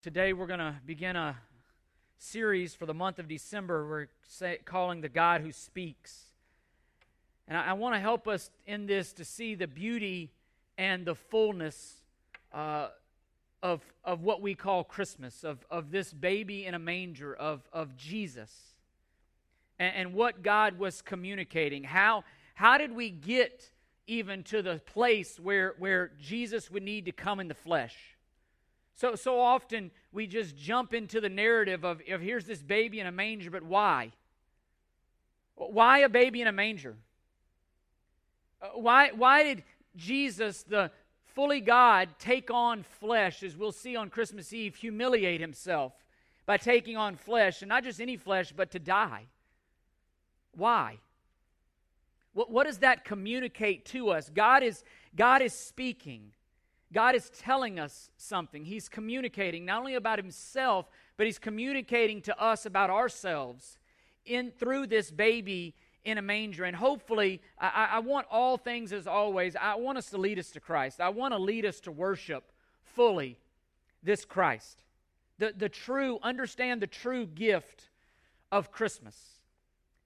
Today we're going to begin a series for the month of December we're say, calling The God Who Speaks. And I, I want to help us in this to see the beauty and the fullness uh, of, of what we call Christmas, of, of this baby in a manger, of, of Jesus, and, and what God was communicating. How, how did we get even to the place where, where Jesus would need to come in the flesh? So, so often we just jump into the narrative of, of here's this baby in a manger, but why? Why a baby in a manger? Uh, why, why did Jesus, the fully God, take on flesh, as we'll see on Christmas Eve, humiliate himself by taking on flesh, and not just any flesh, but to die? Why? What, what does that communicate to us? God is, God is speaking. God is telling us something. He's communicating not only about himself, but he's communicating to us about ourselves in through this baby in a manger. And hopefully, I, I want all things as always. I want us to lead us to Christ. I want to lead us to worship fully this Christ. The, the true, understand the true gift of Christmas.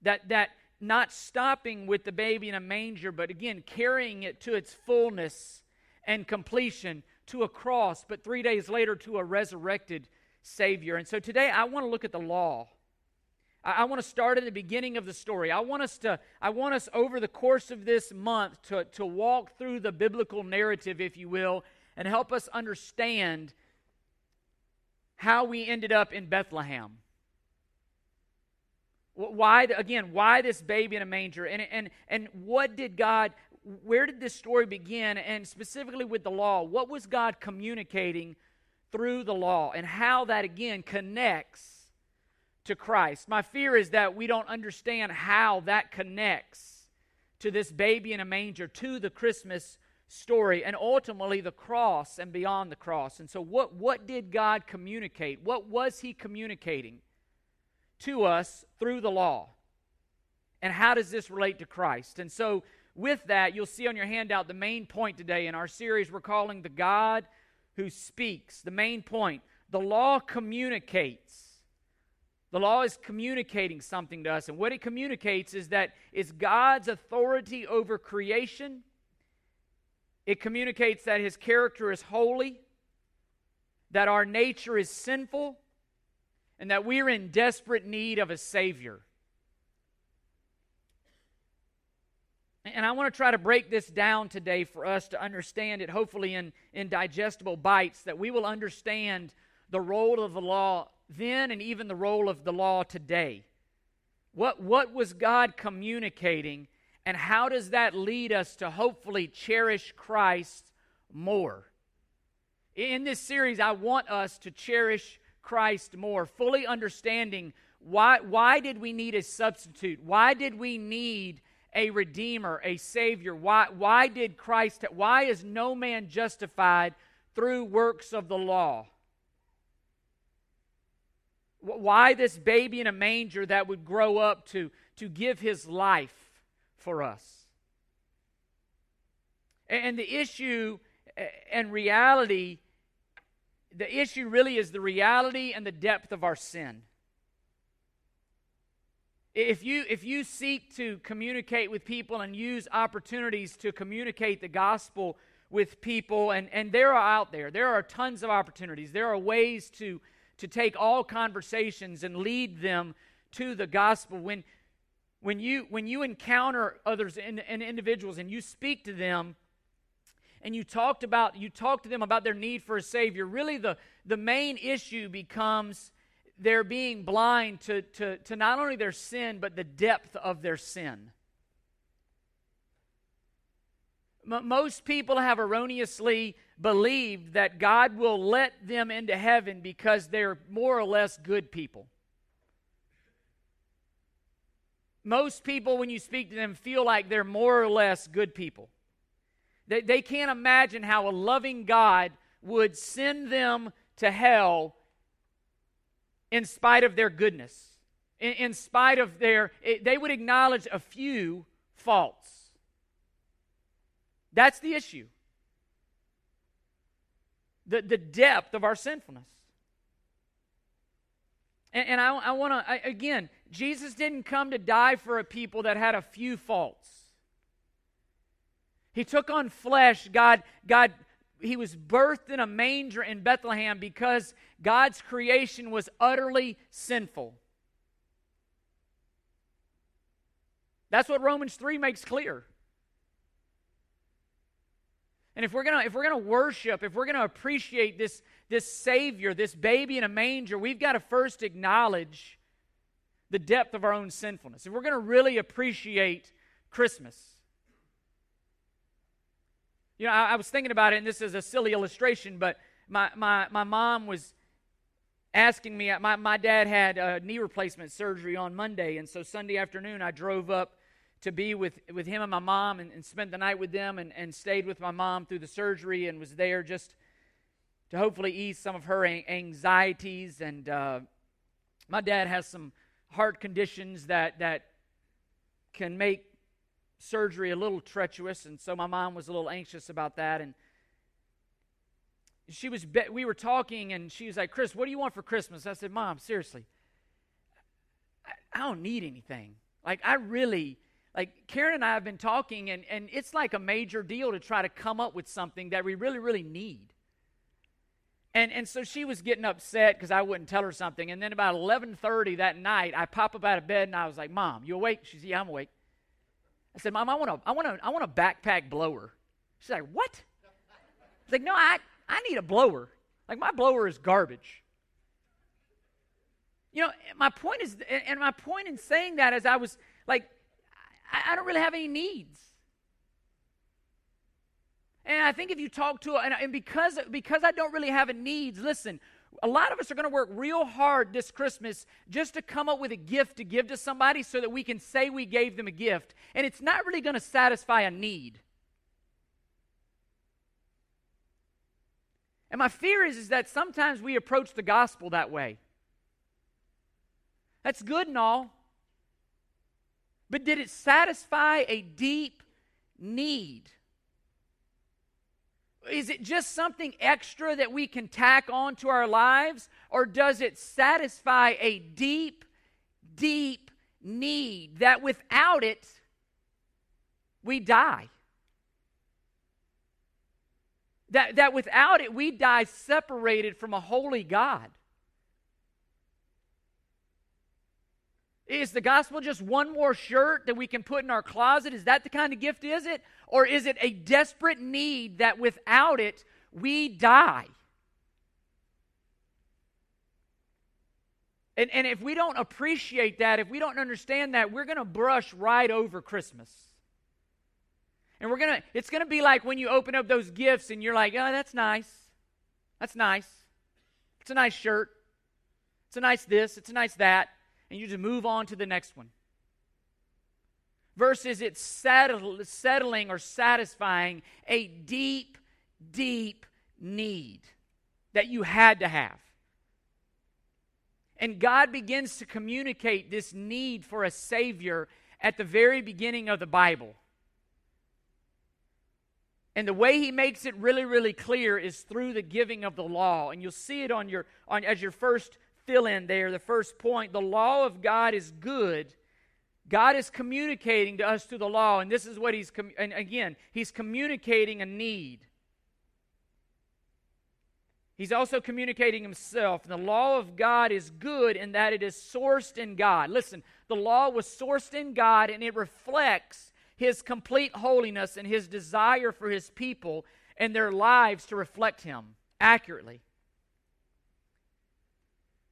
That that not stopping with the baby in a manger, but again carrying it to its fullness and completion to a cross, but three days later to a resurrected Savior. And so today I want to look at the law. I, want to start at the beginning of the story. I want us to, I want us over the course of this month to, to walk through the biblical narrative, if you will, and help us understand how we ended up in Bethlehem. Why, again, why this baby in a manger? And, and, and what did God, where did this story begin? And specifically with the law, what was God communicating through the law? And how that, again, connects to Christ. My fear is that we don't understand how that connects to this baby in a manger, to the Christmas story, and ultimately the cross and beyond the cross. And so, what, what did God communicate? What was He communicating to us through the law? And how does this relate to Christ? And so, with that, you'll see on your handout the main point today in our series we're calling The God Who Speaks. The main point the law communicates. The law is communicating something to us, and what it communicates is that it's God's authority over creation. It communicates that his character is holy, that our nature is sinful, and that we're in desperate need of a Savior. And I want to try to break this down today for us to understand it, hopefully in, in digestible bites, that we will understand the role of the law then and even the role of the law today. What, what was God communicating, and how does that lead us to hopefully cherish Christ more? In this series, I want us to cherish Christ more, fully understanding why, why did we need a substitute? Why did we need a redeemer, a savior? Why, why did Christ, why is no man justified through works of the law? Why this baby in a manger that would grow up to, to give his life for us? And the issue and reality, the issue really is the reality and the depth of our sin. If you, if you seek to communicate with people and use opportunities to communicate the gospel with people, and, and there are out there, there are tons of opportunities. There are ways to, to take all conversations and lead them to the gospel. When, when, you, when you encounter others and, and individuals and you speak to them, and you talked about you talk to them about their need for a savior really the, the main issue becomes they're being blind to, to, to not only their sin, but the depth of their sin. Most people have erroneously believed that God will let them into heaven because they're more or less good people. Most people, when you speak to them, feel like they're more or less good people. They, they can't imagine how a loving God would send them to hell in spite of their goodness, in, in spite of their, it, they would acknowledge a few faults. That's the issue. The, the depth of our sinfulness. And, and I, I want to, again, Jesus didn't come to die for a people that had a few faults. He took on flesh. God, God, he was birthed in a manger in Bethlehem because God's creation was utterly sinful. That's what Romans 3 makes clear. And if we're gonna if we're gonna worship, if we're gonna appreciate this this Savior, this baby in a manger, we've got to first acknowledge the depth of our own sinfulness. If we're gonna really appreciate Christmas. You know, I, I was thinking about it, and this is a silly illustration, but my my my mom was asking me. My my dad had a knee replacement surgery on Monday, and so Sunday afternoon I drove up to be with, with him and my mom and, and spent the night with them and, and stayed with my mom through the surgery and was there just to hopefully ease some of her anxieties. And uh, my dad has some heart conditions that, that can make surgery a little treacherous. And so my mom was a little anxious about that. And she was, we were talking and she was like, Chris, what do you want for Christmas? I said, Mom, seriously, I, I don't need anything. Like, I really like Karen and I have been talking, and, and it's like a major deal to try to come up with something that we really, really need. And, and so she was getting upset because I wouldn't tell her something. And then about 11.30 that night, I pop up out of bed and I was like, Mom, you awake? She said, Yeah, I'm awake. I said, Mom, I want a, I want a, I want a backpack blower. She's like, What? I was like, No, I, I need a blower. Like, my blower is garbage. You know, my point is, and my point in saying that is I was like, I, I don't really have any needs. And I think if you talk to, and, and because, because I don't really have a needs, listen, a lot of us are going to work real hard this Christmas just to come up with a gift to give to somebody so that we can say we gave them a gift. And it's not really going to satisfy a need. And my fear is, is that sometimes we approach the gospel that way. That's good and all. But did it satisfy a deep need? Is it just something extra that we can tack on to our lives? Or does it satisfy a deep, deep need that without it, we die? That, that without it, we die separated from a holy God. Is the gospel just one more shirt that we can put in our closet? Is that the kind of gift, is it? Or is it a desperate need that without it, we die? And, and if we don't appreciate that, if we don't understand that, we're going to brush right over Christmas. And we're going to, it's going to be like when you open up those gifts and you're like, oh, that's nice. That's nice. It's a nice shirt. It's a nice this. It's a nice that and you just move on to the next one. Versus it's settling or satisfying a deep, deep need that you had to have. And God begins to communicate this need for a Savior at the very beginning of the Bible. And the way he makes it really, really clear is through the giving of the law. And you'll see it on your on as your first fill in there, the first point. The law of God is good. God is communicating to us through the law, and this is what he's, com- and again, he's communicating a need. He's also communicating himself. And the law of God is good in that it is sourced in God. Listen, the law was sourced in God and it reflects his complete holiness and his desire for his people and their lives to reflect him accurately.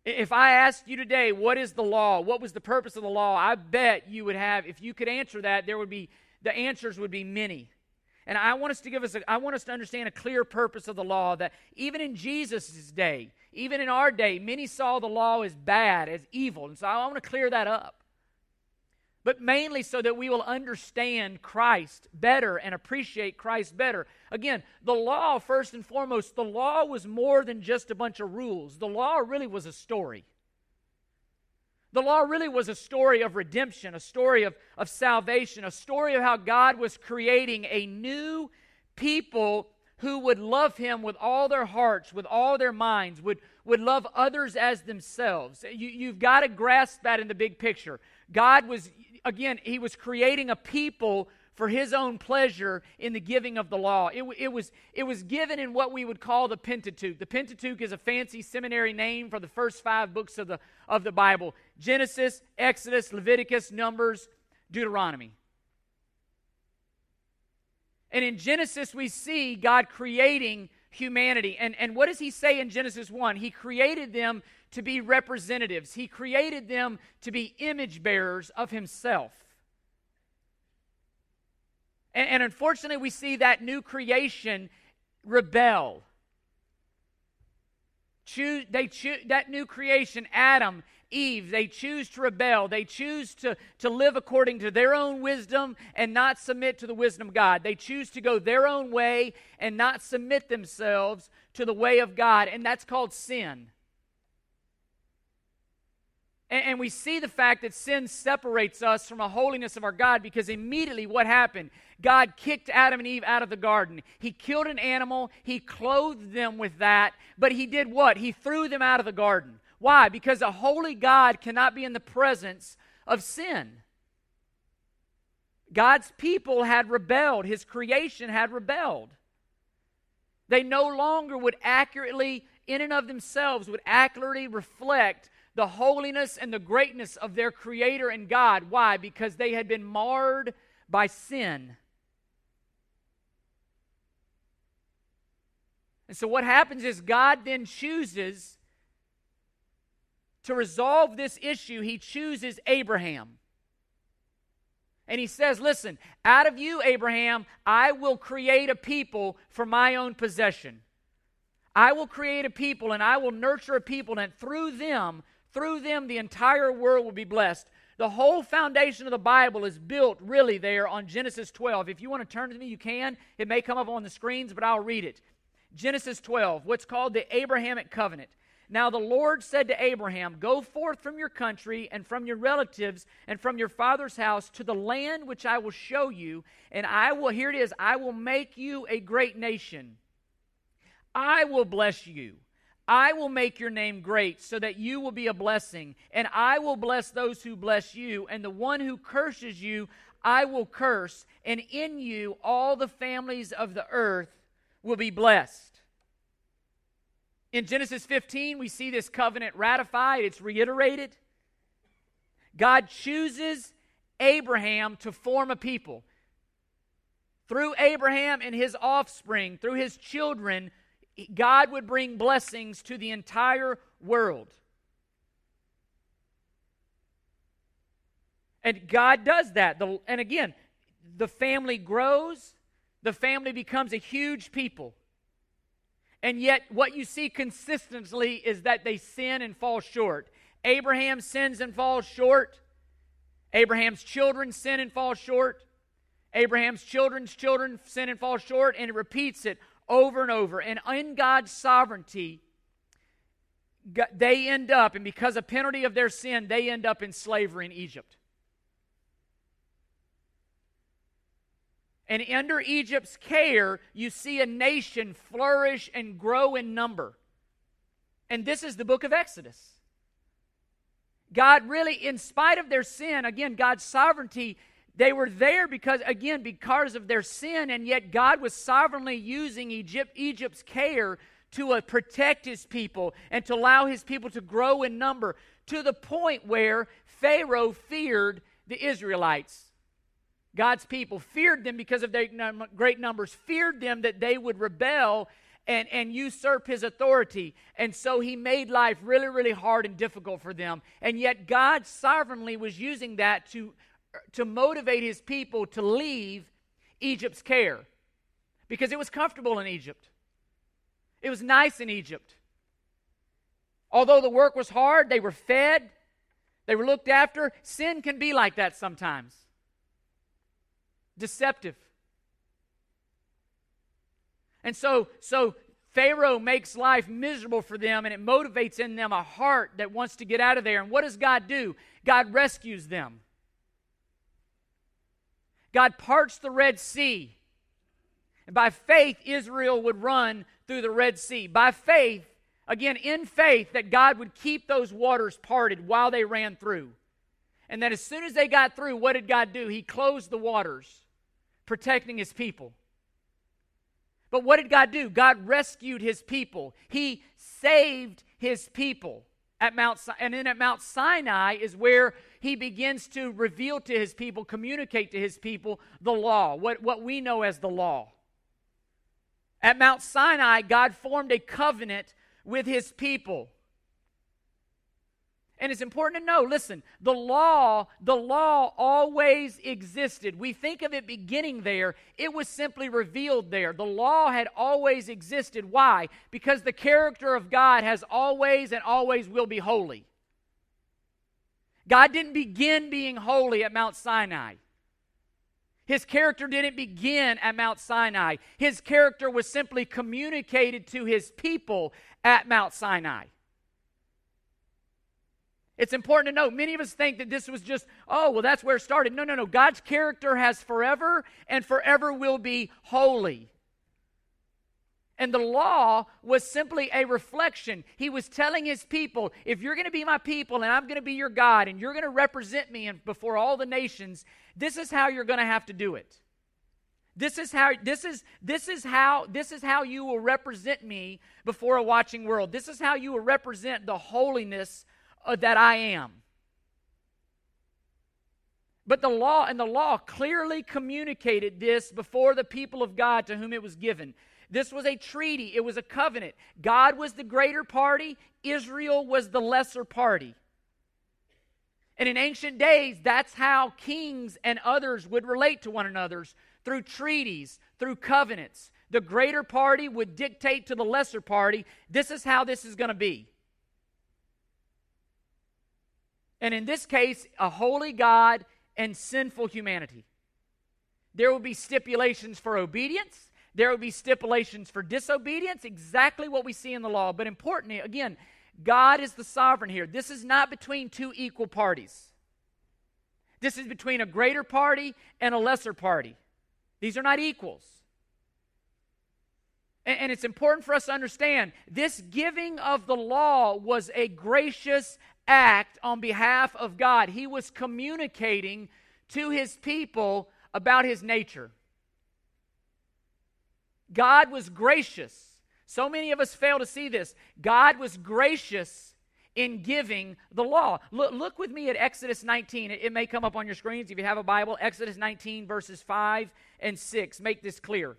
If I asked you today, what is the law? What was the purpose of the law? I bet you would have, if you could answer that, there would be, the answers would be many. And I want us to give us, a, I want us to understand a clear purpose of the law that even in Jesus' day, even in our day, many saw the law as bad, as evil. And so I want to clear that up but mainly so that we will understand Christ better and appreciate Christ better. Again, the law, first and foremost, the law was more than just a bunch of rules. The law really was a story. The law really was a story of redemption, a story of, of salvation, a story of how God was creating a new people who would love him with all their hearts, with all their minds, would, would love others as themselves. You, you've got to grasp that in the big picture. God was, again, he was creating a people for his own pleasure in the giving of the law. It, it, was, it was given in what we would call the Pentateuch. The Pentateuch is a fancy seminary name for the first five books of the, of the Bible Genesis, Exodus, Leviticus, Numbers, Deuteronomy. And in Genesis, we see God creating humanity. And, and what does he say in Genesis 1? He created them to be representatives, he created them to be image bearers of himself. And, and unfortunately, we see that new creation rebel. Choose, they choose that new creation, Adam, Eve, they choose to rebel. They choose to, to live according to their own wisdom and not submit to the wisdom of God. They choose to go their own way and not submit themselves to the way of God, and that's called sin. And, and we see the fact that sin separates us from the holiness of our God because immediately what happened? God kicked Adam and Eve out of the garden. He killed an animal, He clothed them with that, but He did what? He threw them out of the garden. Why? Because a holy God cannot be in the presence of sin. God's people had rebelled, His creation had rebelled. They no longer would accurately, in and of themselves, would accurately reflect the holiness and the greatness of their Creator and God. Why? Because they had been marred by sin. And so what happens is God then chooses to resolve this issue, he chooses Abraham. And he says, Listen, out of you, Abraham, I will create a people for my own possession. I will create a people and I will nurture a people, and through them through them, the entire world will be blessed. The whole foundation of the Bible is built really there on Genesis 12. If you want to turn to me, you can. It may come up on the screens, but I'll read it. Genesis 12, what's called the Abrahamic covenant. Now the Lord said to Abraham, Go forth from your country and from your relatives and from your father's house to the land which I will show you, and I will, here it is, I will make you a great nation. I will bless you. I will make your name great so that you will be a blessing, and I will bless those who bless you, and the one who curses you, I will curse, and in you all the families of the earth will be blessed. In Genesis 15, we see this covenant ratified, it's reiterated. God chooses Abraham to form a people. Through Abraham and his offspring, through his children, God would bring blessings to the entire world. And God does that. The, and again, the family grows, the family becomes a huge people. And yet, what you see consistently is that they sin and fall short. Abraham sins and falls short. Abraham's children sin and fall short. Abraham's children's children sin and fall short, and it repeats it over and over. And in God's sovereignty, they end up, and because of penalty of their sin, they end up in slavery in Egypt. And under Egypt's care, you see a nation flourish and grow in number. And this is the book of Exodus. God really, in spite of their sin, again, God's sovereignty they were there because, again, because of their sin, and yet God was sovereignly using Egypt, Egypt's care to uh, protect his people and to allow his people to grow in number to the point where Pharaoh feared the Israelites. God's people feared them because of their great numbers, feared them that they would rebel and, and usurp his authority. And so he made life really, really hard and difficult for them. And yet God sovereignly was using that to to motivate his people to leave Egypt's care because it was comfortable in Egypt. It was nice in Egypt. Although the work was hard, they were fed, they were looked after. Sin can be like that sometimes deceptive. And so, so Pharaoh makes life miserable for them and it motivates in them a heart that wants to get out of there. And what does God do? God rescues them. God parts the Red Sea. And by faith, Israel would run through the Red Sea. By faith, again, in faith, that God would keep those waters parted while they ran through. And that as soon as they got through, what did God do? He closed the waters, protecting his people. But what did God do? God rescued his people. He saved his people at Mount and then at Mount Sinai is where he begins to reveal to his people, communicate to his people the law, what, what we know as the law. At Mount Sinai, God formed a covenant with his people. And it's important to know, listen, the law, the law always existed. We think of it beginning there. It was simply revealed there. The law had always existed. Why? Because the character of God has always and always will be holy. God didn't begin being holy at Mount Sinai. His character didn't begin at Mount Sinai. His character was simply communicated to his people at Mount Sinai. It's important to note, many of us think that this was just, oh, well, that's where it started. No, no, no. God's character has forever and forever will be holy. And the law was simply a reflection. He was telling his people, if you're going to be my people and I'm going to be your God and you're going to represent me before all the nations, this is how you're going to have to do it. This is how this is this is how this is how you will represent me before a watching world. This is how you will represent the holiness uh, that I am. But the law and the law clearly communicated this before the people of God to whom it was given. This was a treaty, it was a covenant. God was the greater party, Israel was the lesser party. And in ancient days, that's how kings and others would relate to one another through treaties, through covenants. The greater party would dictate to the lesser party, this is how this is going to be. And in this case, a holy God and sinful humanity. There will be stipulations for obedience. There will be stipulations for disobedience, exactly what we see in the law. But importantly, again, God is the sovereign here. This is not between two equal parties. This is between a greater party and a lesser party. These are not equals. And, and, it's important for us to understand this giving of the law was a gracious act on behalf of God. He was communicating to his people about his nature. God was gracious. So many of us fail to see this. God was gracious in giving the law. Look, look with me at Exodus 19. It, it may come up on your screens if you have a Bible. Exodus 19, verses 5 and 6. Make this clear.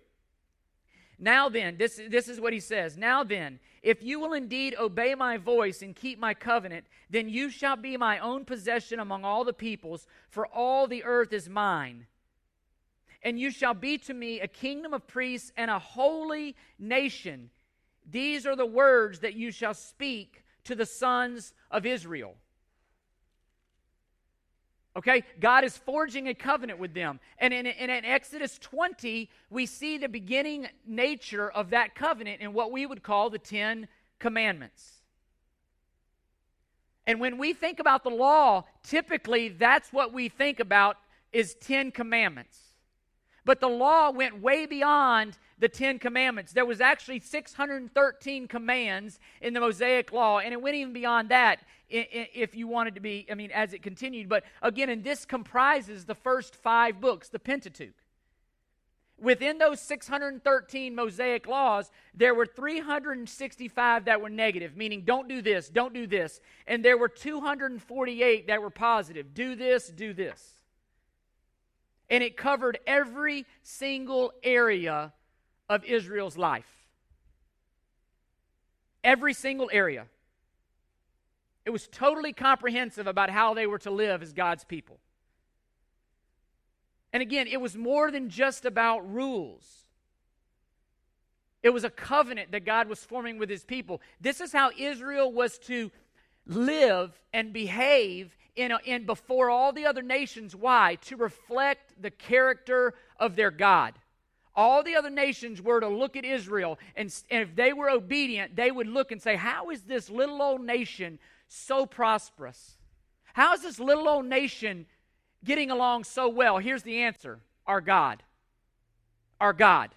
Now then, this, this is what he says. Now then, if you will indeed obey my voice and keep my covenant, then you shall be my own possession among all the peoples, for all the earth is mine. And you shall be to me a kingdom of priests and a holy nation. These are the words that you shall speak to the sons of Israel. Okay, God is forging a covenant with them. And in, in, in, Exodus 20, we see the beginning nature of that covenant in what we would call the Ten Commandments. And when we think about the law, typically that's what we think about is Ten Commandments. But the law went way beyond the Ten Commandments. There was actually 613 commands in the Mosaic Law, and it went even beyond that if you wanted to be, I mean, as it continued. But again, and this comprises the first five books, the Pentateuch. Within those 613 Mosaic laws, there were 365 that were negative, meaning don't do this, don't do this. And there were 248 that were positive do this, do this. And it covered every single area of Israel's life. Every single area. It was totally comprehensive about how they were to live as God's people. And again, it was more than just about rules. It was a covenant that God was forming with his people. This is how Israel was to live and behave in, in before all the other nations. Why? To reflect the character of their God. All the other nations were to look at Israel, and, and if they were obedient, they would look and say, How is this little old nation so prosperous? How is this little old nation getting along so well? Here's the answer our God. Our God.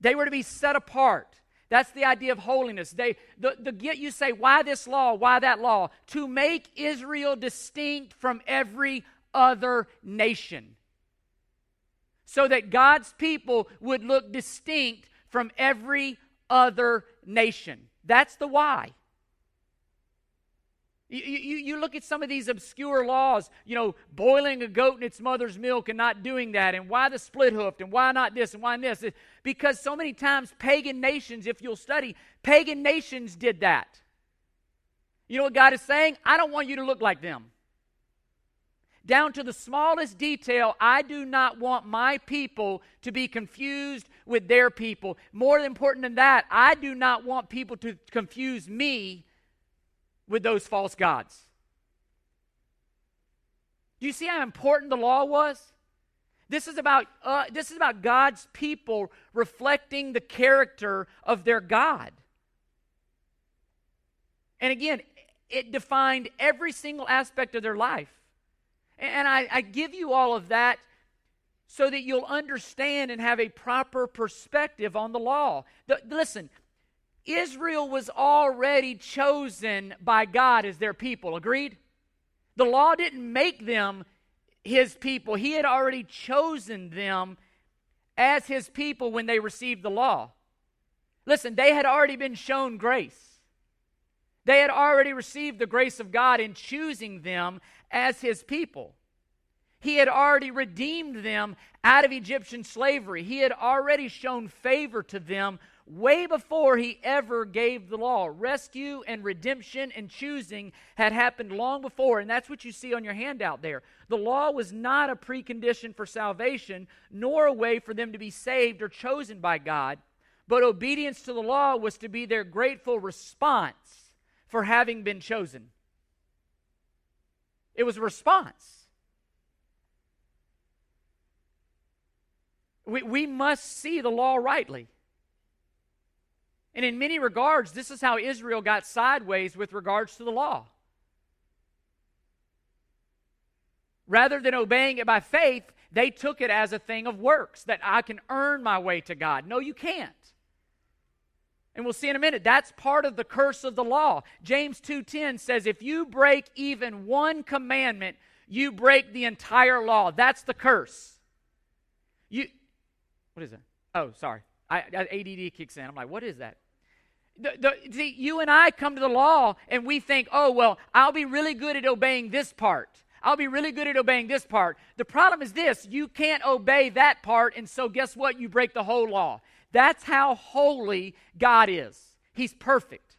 They were to be set apart. That's the idea of holiness. They the, the get you say, why this law? Why that law? To make Israel distinct from every other nation. So that God's people would look distinct from every other nation. That's the why. You, you, you, look at some of these obscure laws, you know, boiling a goat in its mother's milk and not doing that, and why the split hoofed, and why not this, and why this. Because so many times pagan nations, if you'll study, pagan nations did that. You know what God is saying? I don't want you to look like them. Down to the smallest detail, I do not want my people to be confused with their people. More important than that, I do not want people to confuse me with those false gods. Do you see how important the law was? This is about uh, this is about God's people reflecting the character of their God. And again, it defined every single aspect of their life. And I, I give you all of that so that you'll understand and have a proper perspective on the law. The, listen, Israel was already chosen by God as their people. Agreed? The law didn't make them his people, he had already chosen them as his people when they received the law. Listen, they had already been shown grace. They had already received the grace of God in choosing them as his people. He had already redeemed them out of Egyptian slavery. He had already shown favor to them way before he ever gave the law. Rescue and redemption and choosing had happened long before, and that's what you see on your handout there. The law was not a precondition for salvation, nor a way for them to be saved or chosen by God, but obedience to the law was to be their grateful response for having been chosen. It was a response. We, we must see the law rightly. And in many regards, this is how Israel got sideways with regards to the law. Rather than obeying it by faith, they took it as a thing of works that I can earn my way to God. No, you can't. And we'll see in a minute, that's part of the curse of the law. James 2:10 says if you break even one commandment, you break the entire law. That's the curse. You What is it? Oh, sorry. I, ADD kicks in. I'm like, what is that? The, the, see, you and I come to the law and we think, oh, well, I'll be really good at obeying this part. I'll be really good at obeying this part. The problem is this you can't obey that part, and so guess what? You break the whole law. That's how holy God is. He's perfect.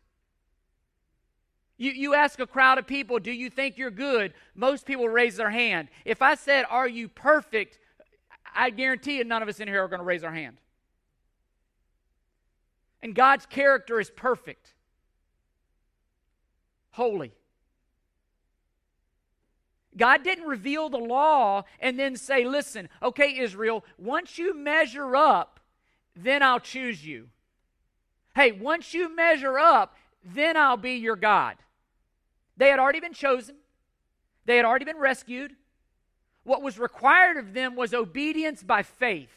You, you ask a crowd of people, do you think you're good? Most people raise their hand. If I said, are you perfect? I guarantee you none of us in here are going to raise our hand. And God's character is perfect, holy. God didn't reveal the law and then say, listen, okay, Israel, once you measure up, then I'll choose you. Hey, once you measure up, then I'll be your God. They had already been chosen, they had already been rescued. What was required of them was obedience by faith.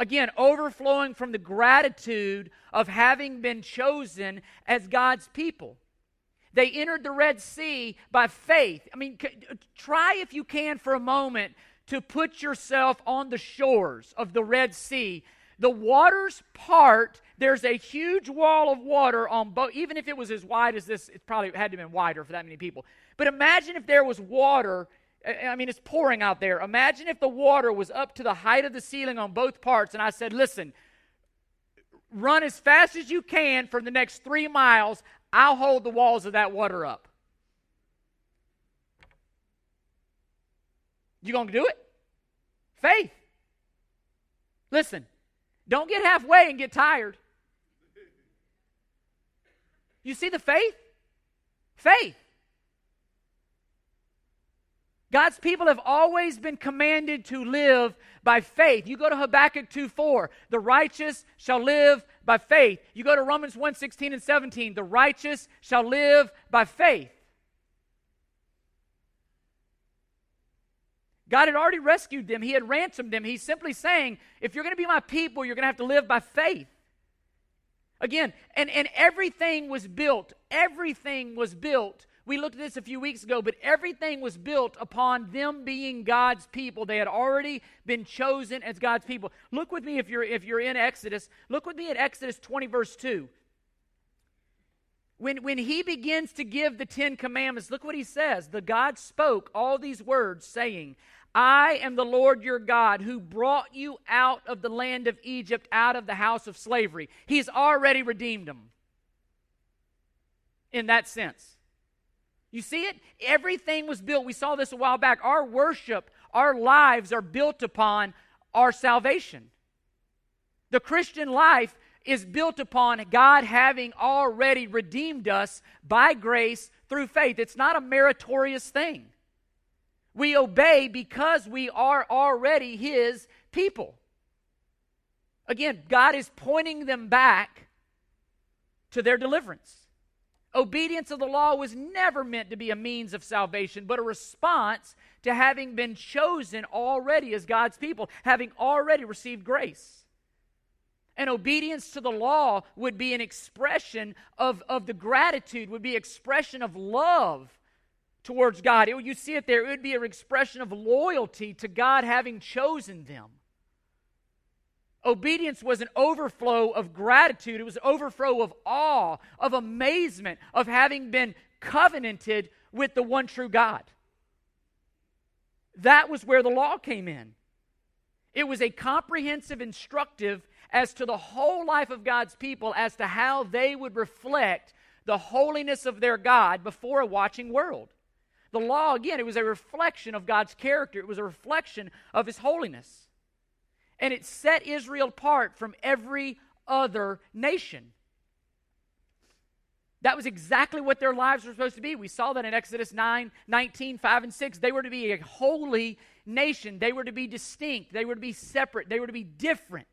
Again, overflowing from the gratitude of having been chosen as God's people. They entered the Red Sea by faith. I mean, uh, try if you can for a moment to put yourself on the shores of the Red Sea. The waters part, there's a huge wall of water on both, even if it was as wide as this, it probably had to have been wider for that many people. But imagine if there was water I mean, it's pouring out there. Imagine if the water was up to the height of the ceiling on both parts, and I said, Listen, run as fast as you can for the next three miles. I'll hold the walls of that water up. You going to do it? Faith. Listen, don't get halfway and get tired. You see the faith? Faith. God's people have always been commanded to live by faith. You go to Habakkuk 2 4, the righteous shall live by faith. You go to Romans 1 16 and 17, the righteous shall live by faith. God had already rescued them, He had ransomed them. He's simply saying, if you're going to be my people, you're going to have to live by faith. Again, and, and everything was built, everything was built. We looked at this a few weeks ago, but everything was built upon them being God's people. They had already been chosen as God's people. Look with me if you're if you're in Exodus. Look with me at Exodus 20, verse 2. When, when he begins to give the Ten Commandments, look what he says. The God spoke all these words, saying, I am the Lord your God who brought you out of the land of Egypt, out of the house of slavery. He's already redeemed them in that sense. You see it? Everything was built. We saw this a while back. Our worship, our lives are built upon our salvation. The Christian life is built upon God having already redeemed us by grace through faith. It's not a meritorious thing. We obey because we are already His people. Again, God is pointing them back to their deliverance. Obedience of the law was never meant to be a means of salvation, but a response to having been chosen already as God's people, having already received grace. And obedience to the law would be an expression of, of the gratitude, would be expression of love towards God. It, you see it there, it would be an expression of loyalty to God having chosen them. Obedience was an overflow of gratitude. It was an overflow of awe, of amazement, of having been covenanted with the one true God. That was where the law came in. It was a comprehensive instructive as to the whole life of God's people as to how they would reflect the holiness of their God before a watching world. The law, again, it was a reflection of God's character, it was a reflection of His holiness. And it set Israel apart from every other nation. That was exactly what their lives were supposed to be. We saw that in Exodus 9, 19, 5, and 6. They were to be a holy nation. They were to be distinct. They were to be separate. They were to be different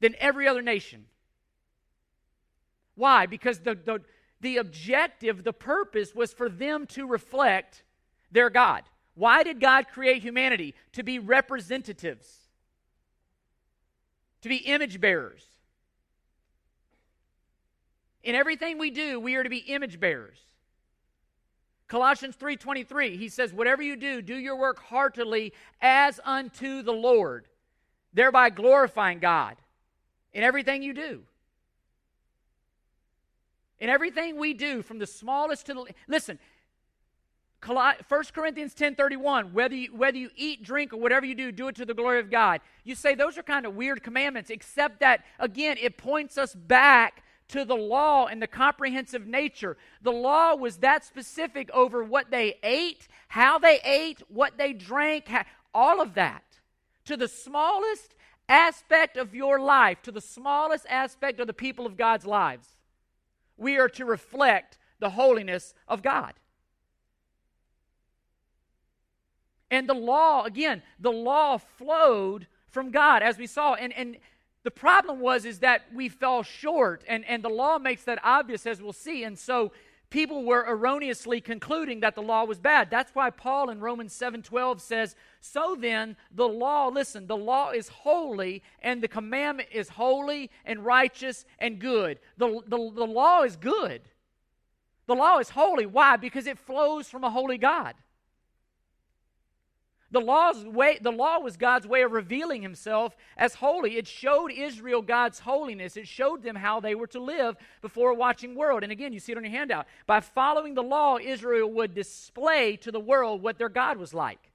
than every other nation. Why? Because the, the, the objective, the purpose was for them to reflect their God. Why did God create humanity? To be representatives, to be image bearers. In everything we do, we are to be image bearers. Colossians 3:23, he says, "Whatever you do, do your work heartily as unto the Lord, thereby glorifying God in everything you do." In everything we do, from the smallest to the listen, 1 Corinthians 10:31, whether you, whether you eat, drink, or whatever you do, do it to the glory of God. You say those are kind of weird commandments, except that again, it points us back to the law and the comprehensive nature. The law was that specific over what they ate, how they ate, what they drank, all of that. To the smallest aspect of your life, to the smallest aspect of the people of God's lives we are to reflect the holiness of God. And the law, again, the law flowed from God, as we saw. And, and the problem was is that we fell short, and, and the law makes that obvious, as we'll see. And so people were erroneously concluding that the law was bad. That's why Paul in Romans 7:12 says, "So then the law, listen, the law is holy and the commandment is holy and righteous and good." The, the, the law is good. The law is holy. Why? Because it flows from a holy God. The, law's way, the law was God's way of revealing himself as holy. It showed Israel God's holiness. It showed them how they were to live before a watching world. And again, you see it on your handout. By following the law, Israel would display to the world what their God was like.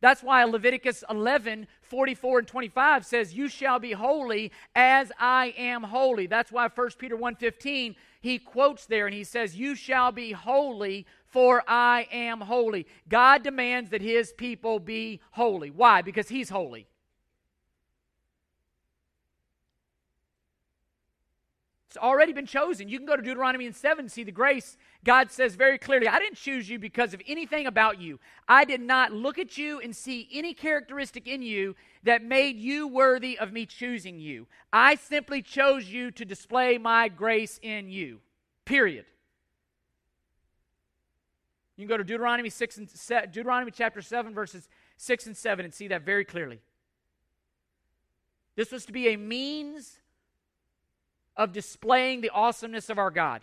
That's why Leviticus 11, 44 and 25 says, You shall be holy as I am holy. That's why 1 Peter 1 15, he quotes there and he says, You shall be holy for I am holy. God demands that his people be holy. Why? Because he's holy. It's already been chosen. You can go to Deuteronomy and 7 and see the grace. God says very clearly, I didn't choose you because of anything about you. I did not look at you and see any characteristic in you that made you worthy of me choosing you. I simply chose you to display my grace in you. Period. You can go to Deuteronomy 6 and se- Deuteronomy chapter 7 verses 6 and 7 and see that very clearly. This was to be a means of displaying the awesomeness of our God.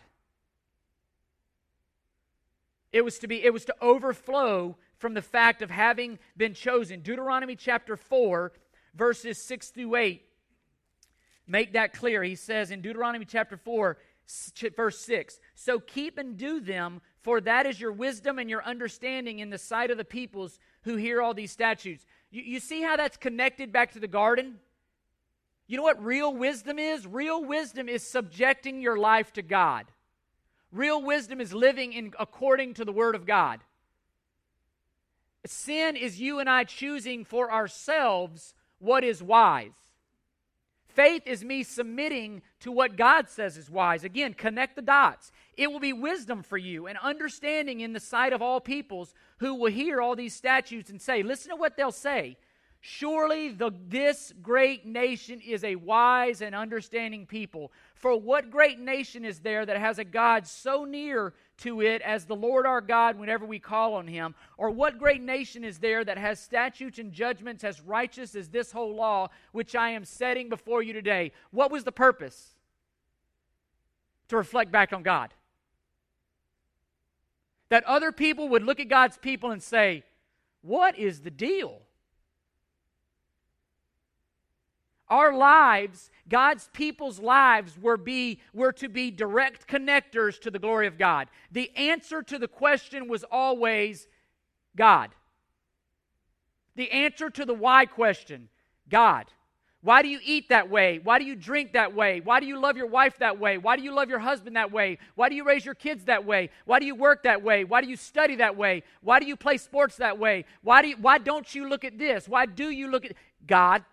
It was to be it was to overflow from the fact of having been chosen. Deuteronomy chapter 4 verses 6 through 8 make that clear. He says in Deuteronomy chapter 4 verse 6, "So keep and do them, for that is your wisdom and your understanding in the sight of the peoples who hear all these statutes." You, you see how that's connected back to the garden? You know what real wisdom is? Real wisdom is subjecting your life to God. Real wisdom is living in according to the word of God. Sin is you and I choosing for ourselves what is wise. Faith is me submitting to what God says is wise. Again, connect the dots. It will be wisdom for you and understanding in the sight of all peoples who will hear all these statutes and say, listen to what they'll say. Surely the, this great nation is a wise and understanding people. For what great nation is there that has a God so near to it as the Lord our God whenever we call on him? Or what great nation is there that has statutes and judgments as righteous as this whole law which I am setting before you today? What was the purpose? To reflect back on God. That other people would look at God's people and say, What is the deal? Our lives, God's people's lives, were, be, were to be direct connectors to the glory of God. The answer to the question was always God. The answer to the why question, God. Why do you eat that way? Why do you drink that way? Why do you love your wife that way? Why do you love your husband that way? Why do you raise your kids that way? Why do you work that way? Why do you study that way? Why do you play sports that way? Why do you, why don't you look at this? Why do you look at God?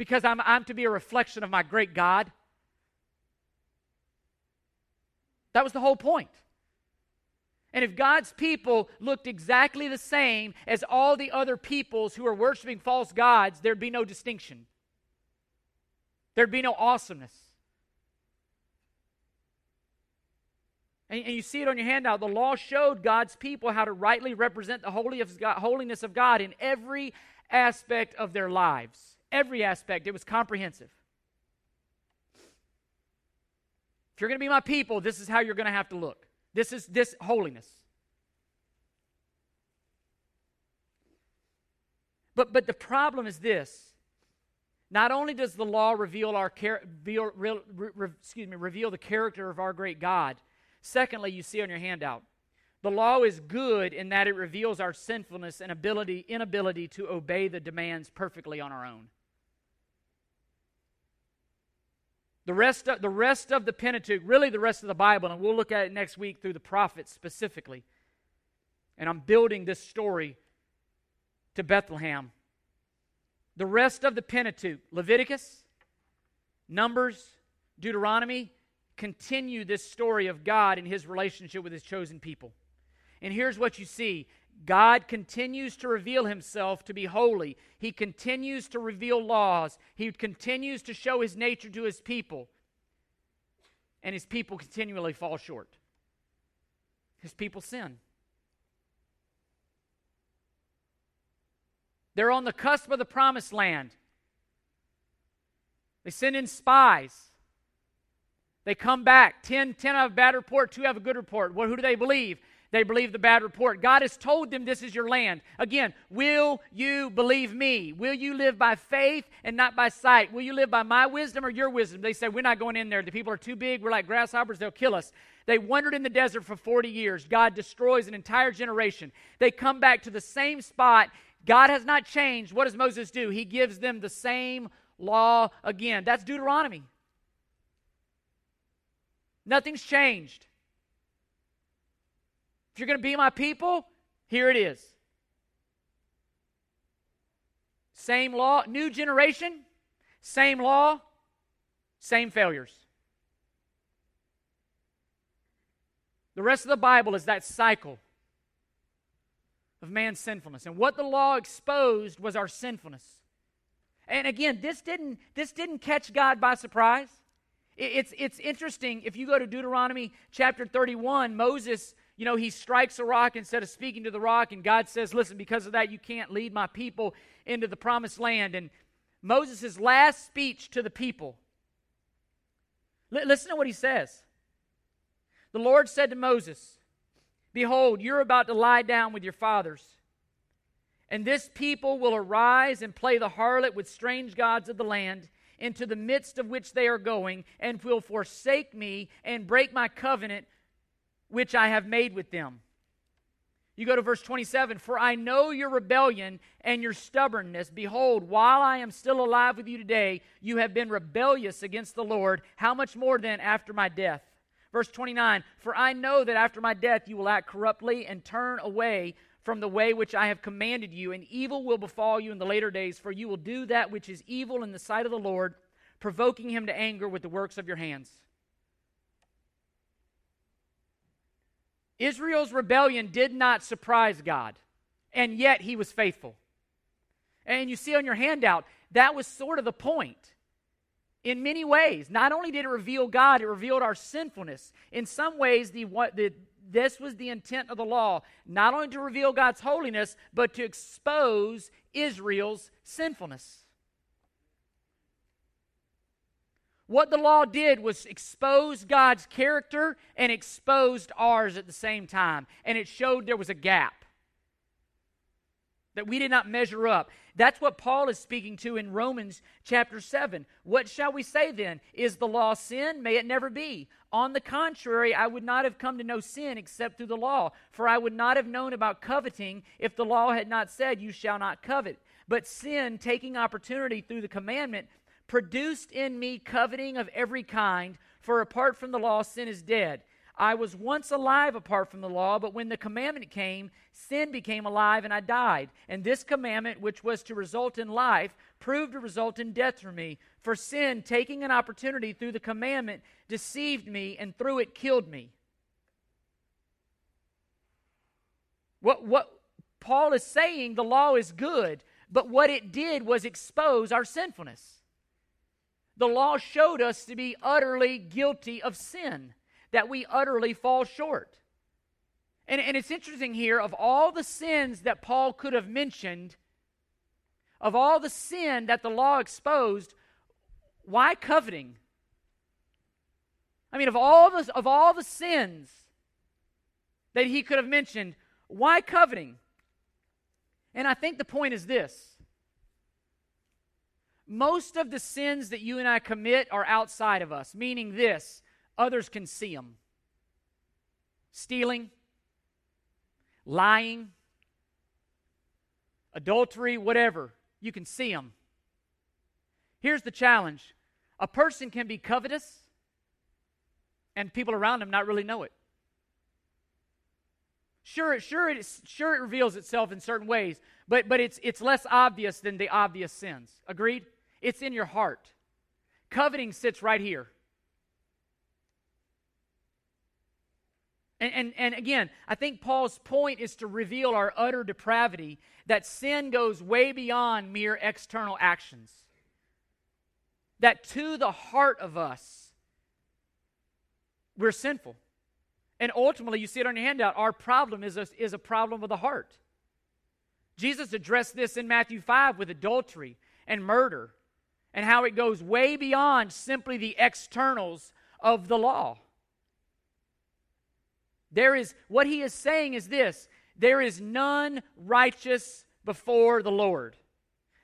Because I'm, I'm to be a reflection of my great God. That was the whole point. And if God's people looked exactly the same as all the other peoples who are worshiping false gods, there'd be no distinction. There'd be no awesomeness. And, and you see it on your handout. The law showed God's people how to rightly represent the holiness of God in every aspect of their lives every aspect, it was comprehensive. If you're going to be my people, this is how you're going to have to look. This is this holiness. But but the problem is this. Not only does the law reveal our reveal, re, re, excuse me, reveal the character of our great God, secondly, you see on your handout, the law is good in that it reveals our sinfulness and ability inability to obey the demands perfectly on our own. The rest, of, the rest of the Pentateuch, really the rest of the Bible, and we'll look at it next week through the prophets specifically. And I'm building this story to Bethlehem. The rest of the Pentateuch, Leviticus, Numbers, Deuteronomy, continue this story of God and his relationship with his chosen people. And here's what you see God continues to reveal himself to be holy. He continues to reveal laws. He continues to show his nature to his people. And his people continually fall short. His people sin. They're on the cusp of the promised land. They send in spies. They come back. 10, 10 have a bad report, 2 have a good report. Well, who do they believe? They believe the bad report. God has told them this is your land. Again, will you believe me? Will you live by faith and not by sight? Will you live by my wisdom or your wisdom? They say, We're not going in there. The people are too big. We're like grasshoppers. They'll kill us. They wandered in the desert for 40 years. God destroys an entire generation. They come back to the same spot. God has not changed. What does Moses do? He gives them the same law again. That's Deuteronomy. Nothing's changed you're going to be my people, here it is. Same law, new generation, same law, same failures. The rest of the Bible is that cycle of man's sinfulness. And what the law exposed was our sinfulness. And again, this didn't, this didn't catch God by surprise. It's, it's interesting. If you go to Deuteronomy chapter 31, Moses, you know, he strikes a rock instead of speaking to the rock, and God says, Listen, because of that, you can't lead my people into the promised land. And Moses' last speech to the people, l- listen to what he says. The Lord said to Moses, Behold, you're about to lie down with your fathers. And this people will arise and play the harlot with strange gods of the land, into the midst of which they are going, and will forsake me and break my covenant which I have made with them. You go to verse 27 For I know your rebellion and your stubbornness. Behold, while I am still alive with you today, you have been rebellious against the Lord. How much more then after my death? Verse 29 For I know that after my death you will act corruptly and turn away from the way which I have commanded you, and evil will befall you in the later days, for you will do that which is evil in the sight of the Lord, provoking him to anger with the works of your hands. Israel's rebellion did not surprise God, and yet he was faithful. And you see on your handout, that was sort of the point. In many ways, not only did it reveal God, it revealed our sinfulness. In some ways, the, what, the, this was the intent of the law, not only to reveal God's holiness, but to expose Israel's sinfulness. What the law did was expose God's character and exposed ours at the same time. And it showed there was a gap that we did not measure up. That's what Paul is speaking to in Romans chapter 7. What shall we say then? Is the law sin? May it never be. On the contrary, I would not have come to know sin except through the law, for I would not have known about coveting if the law had not said, You shall not covet. But sin, taking opportunity through the commandment, produced in me coveting of every kind, for apart from the law, sin is dead. I was once alive apart from the law, but when the commandment came, sin became alive and I died. And this commandment, which was to result in life, proved to result in death for me. For sin, taking an opportunity through the commandment, deceived me and through it killed me. What, what Paul is saying, the law is good, but what it did was expose our sinfulness. The law showed us to be utterly guilty of sin that we utterly fall short. And, and it's interesting here of all the sins that Paul could have mentioned, of all the sin that the law exposed, why coveting? I mean, of all the, of all the sins that he could have mentioned, why coveting? And I think the point is this most of the sins that you and I commit are outside of us, meaning this Others can see them. Stealing, lying, adultery, whatever. You can see them. Here's the challenge a person can be covetous, and people around him not really know it. Sure, sure, it sure it reveals itself in certain ways, but, but it's, it's less obvious than the obvious sins. Agreed? It's in your heart. Coveting sits right here. And, and, and, again, I think Paul's point is to reveal our utter depravity, that sin goes way beyond mere external actions. That to the heart of us, we're sinful. And ultimately, you see it on your handout, our problem is a, is a problem of the heart. Jesus addressed this in Matthew 5 with adultery and murder, and how it goes way beyond simply the externals of the law. There is, what he is saying is this there is none righteous before the Lord.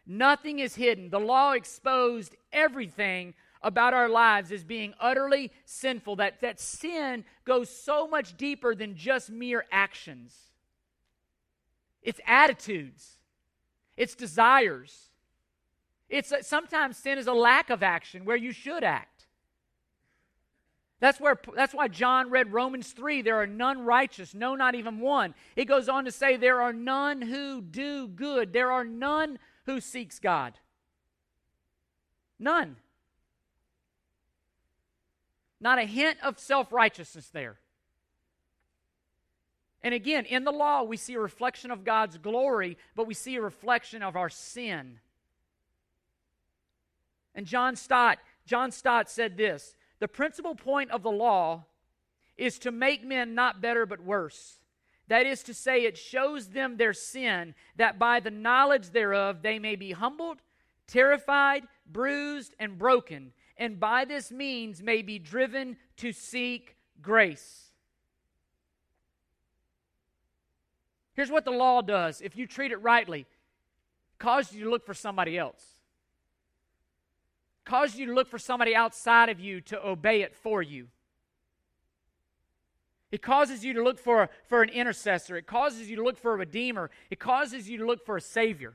Nothing is hidden. The law exposed everything about our lives as being utterly sinful, that, that sin goes so much deeper than just mere actions. It's attitudes, it's desires. It's sometimes sin is a lack of action where you should act. That's, where, that's why John read Romans 3 there are none righteous, no, not even one. It goes on to say, there are none who do good, there are none who seeks God. None. Not a hint of self righteousness there. And again, in the law, we see a reflection of God's glory, but we see a reflection of our sin. And John Stott, John Stott said this The principal point of the law is to make men not better but worse. That is to say, it shows them their sin, that by the knowledge thereof they may be humbled, terrified, bruised, and broken, and by this means may be driven to seek grace. Here's what the law does if you treat it rightly causes you to look for somebody else, causes you to look for somebody outside of you to obey it for you. It causes you to look for, for an intercessor. It causes you to look for a redeemer. It causes you to look for a savior.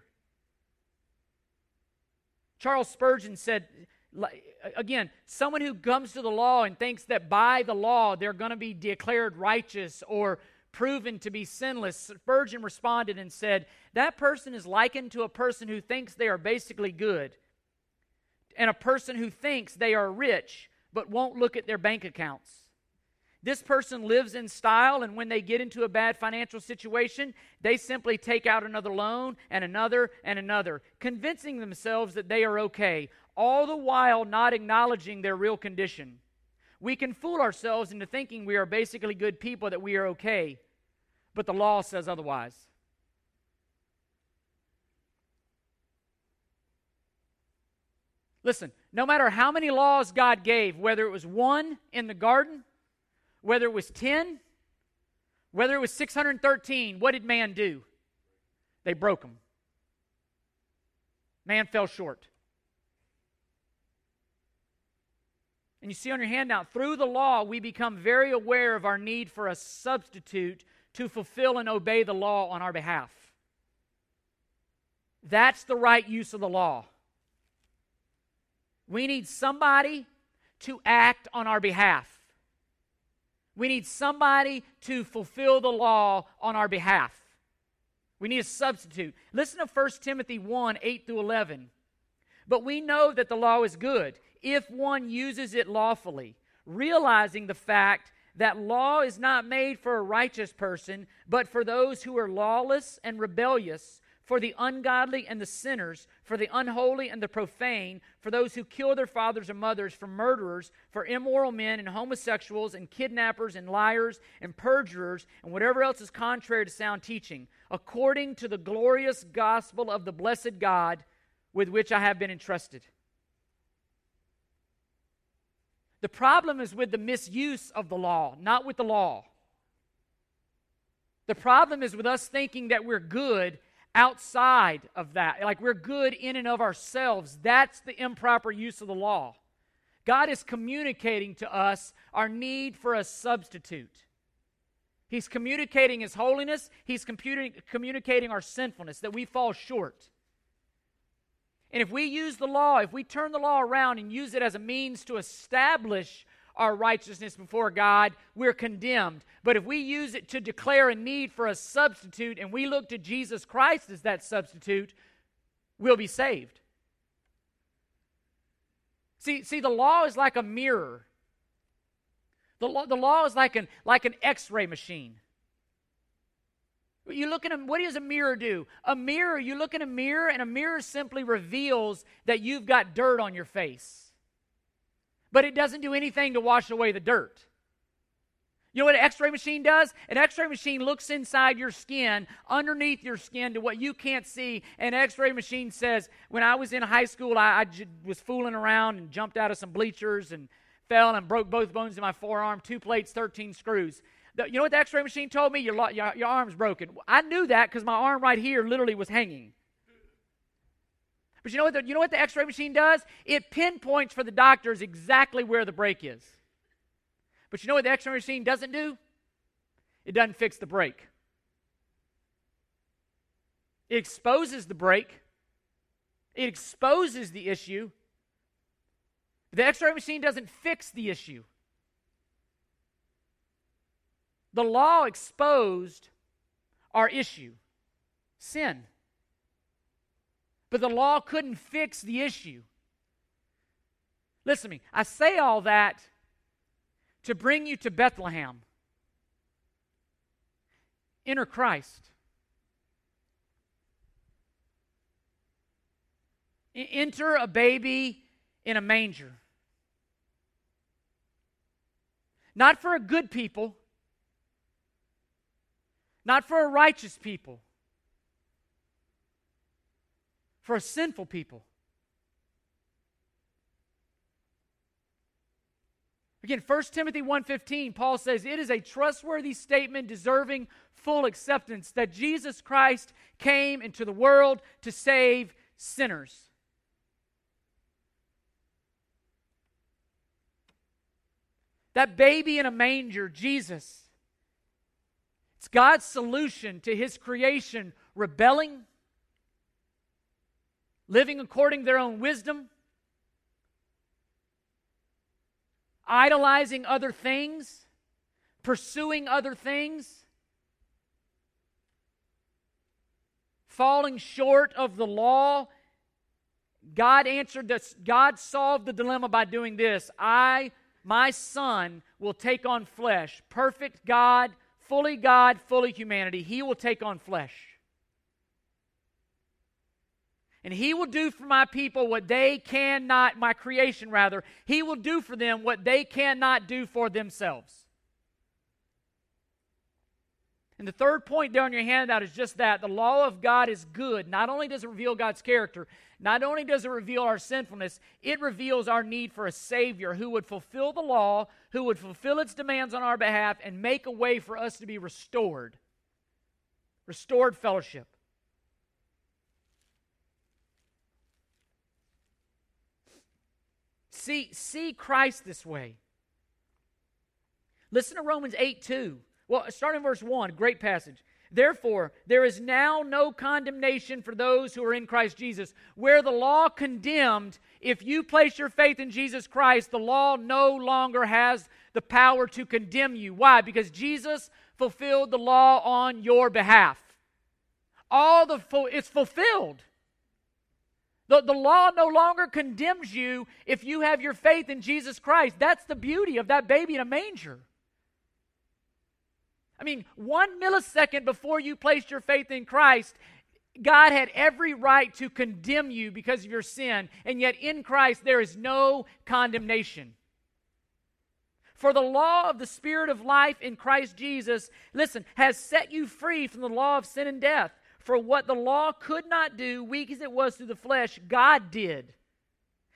Charles Spurgeon said, again, someone who comes to the law and thinks that by the law they're going to be declared righteous or proven to be sinless, Spurgeon responded and said, That person is likened to a person who thinks they are basically good, and a person who thinks they are rich but won't look at their bank accounts. This person lives in style, and when they get into a bad financial situation, they simply take out another loan and another and another, convincing themselves that they are okay, all the while not acknowledging their real condition. We can fool ourselves into thinking we are basically good people, that we are okay, but the law says otherwise. Listen, no matter how many laws God gave, whether it was one in the garden whether it was 10, whether it was 613, what did man do? They broke them. Man fell short. And you see on your handout, through the law, we become very aware of our need for a substitute to fulfill and obey the law on our behalf. That's the right use of the law. We need somebody to act on our behalf. We need somebody to fulfill the law on our behalf. We need a substitute. Listen to 1 Timothy 1 8 through 11. But we know that the law is good if one uses it lawfully, realizing the fact that law is not made for a righteous person, but for those who are lawless and rebellious for the ungodly and the sinners, for the unholy and the profane, for those who kill their fathers and mothers, for murderers, for immoral men and homosexuals and kidnappers and liars and perjurers and whatever else is contrary to sound teaching, according to the glorious gospel of the blessed God with which I have been entrusted. The problem is with the misuse of the law, not with the law. The problem is with us thinking that we're good outside of that. Like we're good in and of ourselves. That's the improper use of the law. God is communicating to us our need for a substitute. He's communicating His holiness, He's communicating our sinfulness, that we fall short. And if we use the law, if we turn the law around and use it as a means to establish our righteousness before God, we're condemned. But if we use it to declare a need for a substitute and we look to Jesus Christ as that substitute, we'll be saved. See, see the law is like a mirror. The law, the law is like an, like an x ray machine. You look at a, what does a mirror do? A mirror, you look in a mirror, and a mirror simply reveals that you've got dirt on your face but it doesn't do anything to wash away the dirt. You know what an x ray machine does? An x ray machine looks inside your skin, underneath your skin, to what you can't see. An x ray machine says, When I was in high school, I, I j- was fooling around and jumped out of some bleachers and fell and broke both bones in my forearm, two plates, 13 screws. The, you know what the x ray machine told me? Your, your, your arm's broken. I knew that because my arm right here literally was hanging. But you know what the, you know the x-ray machine does? It pinpoints for the doctors exactly where the break is. But you know what the x-ray machine doesn't do? It doesn't fix the break. It exposes the break. It exposes the issue. The x-ray machine doesn't fix the issue. The law exposed our issue sin. But the law couldn't fix the issue. Listen to me. I say all that to bring you to Bethlehem. Enter Christ. Enter a baby in a manger. Not for a good people, not for a righteous people, for a sinful people. Again, 1 Timothy 1:15, Paul says, "It is a trustworthy statement deserving full acceptance that Jesus Christ came into the world to save sinners." That baby in a manger, Jesus, it's God's solution to his creation rebelling, living according to their own wisdom, idolizing other things, pursuing other things, falling short of the law. God answered this. God solved the dilemma by doing this. I, my son, will take on flesh. Perfect God, fully God, fully humanity. He will take on flesh. And he will do for my people what they cannot, my creation rather, he will do for them what they cannot do for themselves. And the third point there on your handout is just that the law of God is good. Not only does it reveal God's character, not only does it reveal our sinfulness, it reveals our need for a Savior who would fulfill the law, who would fulfill its demands on our behalf, and make a way for us to be restored. Restored fellowship. See, see Christ this way. Listen to Romans 8 2. Well, starting verse 1, great passage. Therefore, there is now no condemnation for those who are in Christ Jesus. Where the law condemned, if you place your faith in Jesus Christ, the law no longer has the power to condemn you. Why? Because Jesus fulfilled the law on your behalf. All the it's fulfilled. The, the law no longer condemns you if you have your faith in Jesus Christ. That's the beauty of that baby in a manger. I mean, one millisecond before you placed your faith in Christ, God had every right to condemn you because of your sin, and yet in Christ there is no condemnation. For the law of the Spirit of life in Christ Jesus, listen, has set you free from the law of sin and death. For what the law could not do, weak as it was through the flesh, God did.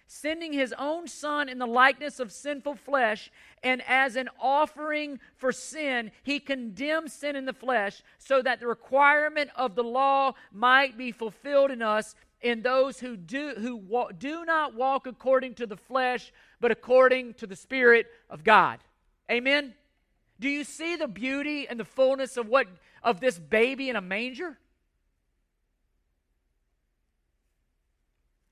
Sending his own Son in the likeness of sinful flesh, and as an offering for sin, he condemned sin in the flesh, so that the requirement of the law might be fulfilled in us, in those who do, who do not walk according to the flesh, but according to the Spirit of God. Amen? Do you see the beauty and the fullness of what of this baby in a manger?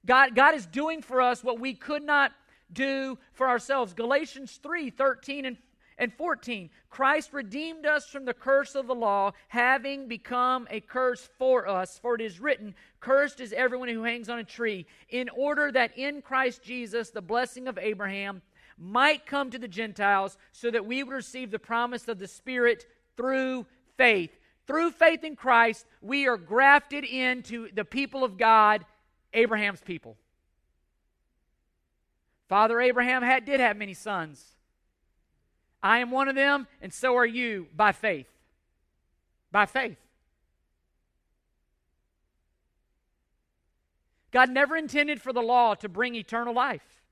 God, God is doing for us what we could not do for ourselves. Galatians 3 13 and, and 14. Christ redeemed us from the curse of the law, having become a curse for us. For it is written, Cursed is everyone who hangs on a tree, in order that in Christ Jesus the blessing of Abraham might come to the Gentiles, so that we would receive the promise of the Spirit through faith. Through faith in Christ, we are grafted into the people of God Abraham's people. Father Abraham had, did have many sons. I am one of them, and so are you by faith. By faith. God never intended for the law to bring eternal life,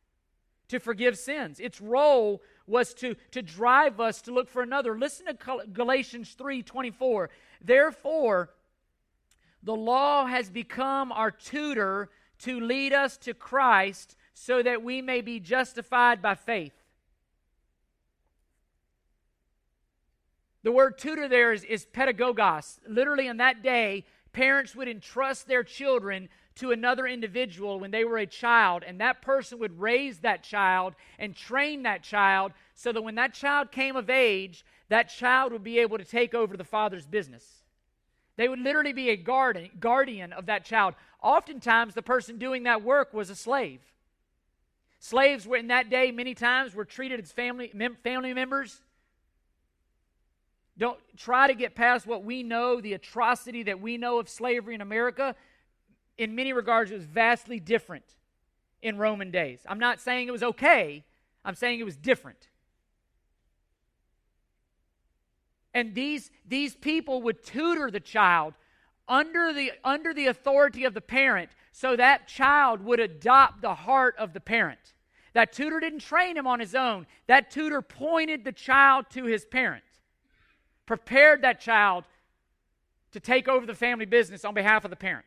to forgive sins. Its role was to, to drive us to look for another. Listen to Galatians 3 24. Therefore, the law has become our tutor to lead us to Christ so that we may be justified by faith. The word tutor there is, is pedagogos. Literally, in that day, parents would entrust their children to another individual when they were a child, and that person would raise that child and train that child so that when that child came of age, that child would be able to take over the father's business. They would literally be a guardian, guardian of that child. Oftentimes, the person doing that work was a slave. Slaves were in that day many times were treated as family mem- family members. Don't try to get past what we know, the atrocity that we know of slavery in America. In many regards, it was vastly different in Roman days. I'm not saying it was okay. I'm saying it was different. And these, these people would tutor the child under the, under the authority of the parent so that child would adopt the heart of the parent. That tutor didn't train him on his own, that tutor pointed the child to his parent, prepared that child to take over the family business on behalf of the parent.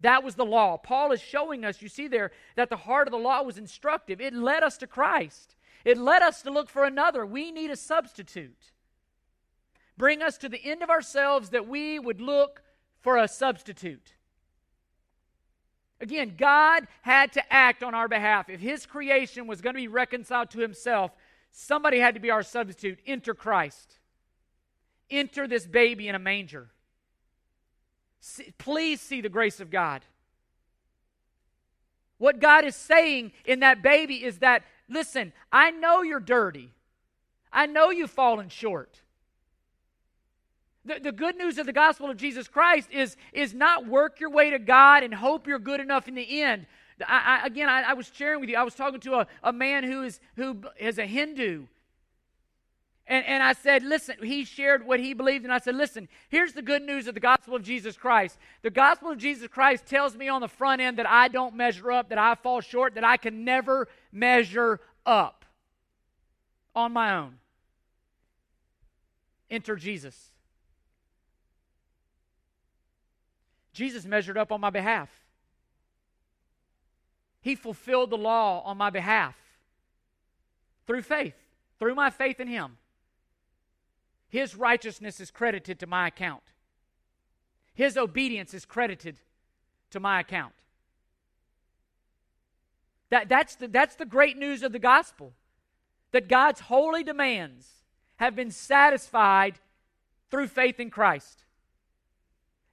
That was the law. Paul is showing us, you see there, that the heart of the law was instructive. It led us to Christ, it led us to look for another. We need a substitute. Bring us to the end of ourselves that we would look for a substitute. Again, God had to act on our behalf. If His creation was going to be reconciled to Himself, somebody had to be our substitute. Enter Christ. Enter this baby in a manger. See, please see the grace of God. What God is saying in that baby is that, listen, I know you're dirty. I know you've fallen short. The, the good news of the gospel of Jesus Christ is, is not work your way to God and hope you're good enough in the end. I, I, again, I, I, was sharing with you, I was talking to a, a man who is, who is a Hindu. And, and I said, listen, he shared what he believed, and I said, listen, here's the good news of the gospel of Jesus Christ. The gospel of Jesus Christ tells me on the front end that I don't measure up, that I fall short, that I can never measure up on my own. Enter Jesus. Jesus measured up on my behalf. He fulfilled the law on my behalf through faith, through my faith in Him. His righteousness is credited to my account, His obedience is credited to my account. That, that's, the, that's the great news of the gospel that God's holy demands have been satisfied through faith in Christ.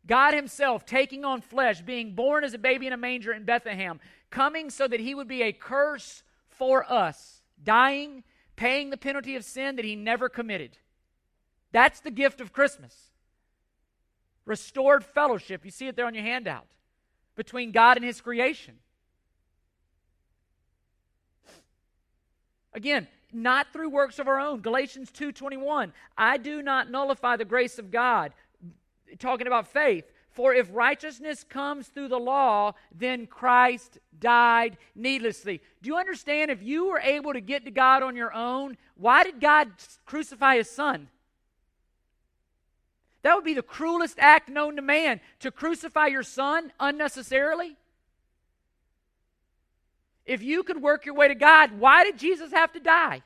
God Himself taking on flesh, being born as a baby in a manger in Bethlehem, coming so that He would be a curse for us, dying, paying the penalty of sin that He never committed. That's the gift of Christmas. Restored fellowship. You see it there on your handout between God and His creation. Again, not through works of our own. Galatians 2:21. I do not nullify the grace of God talking about faith. For if righteousness comes through the law, then Christ died needlessly. Do you understand? If you were able to get to God on your own, why did God crucify his son? That would be the cruelest act known to man to crucify your son unnecessarily. If you could work your way to God, why did Jesus have to die?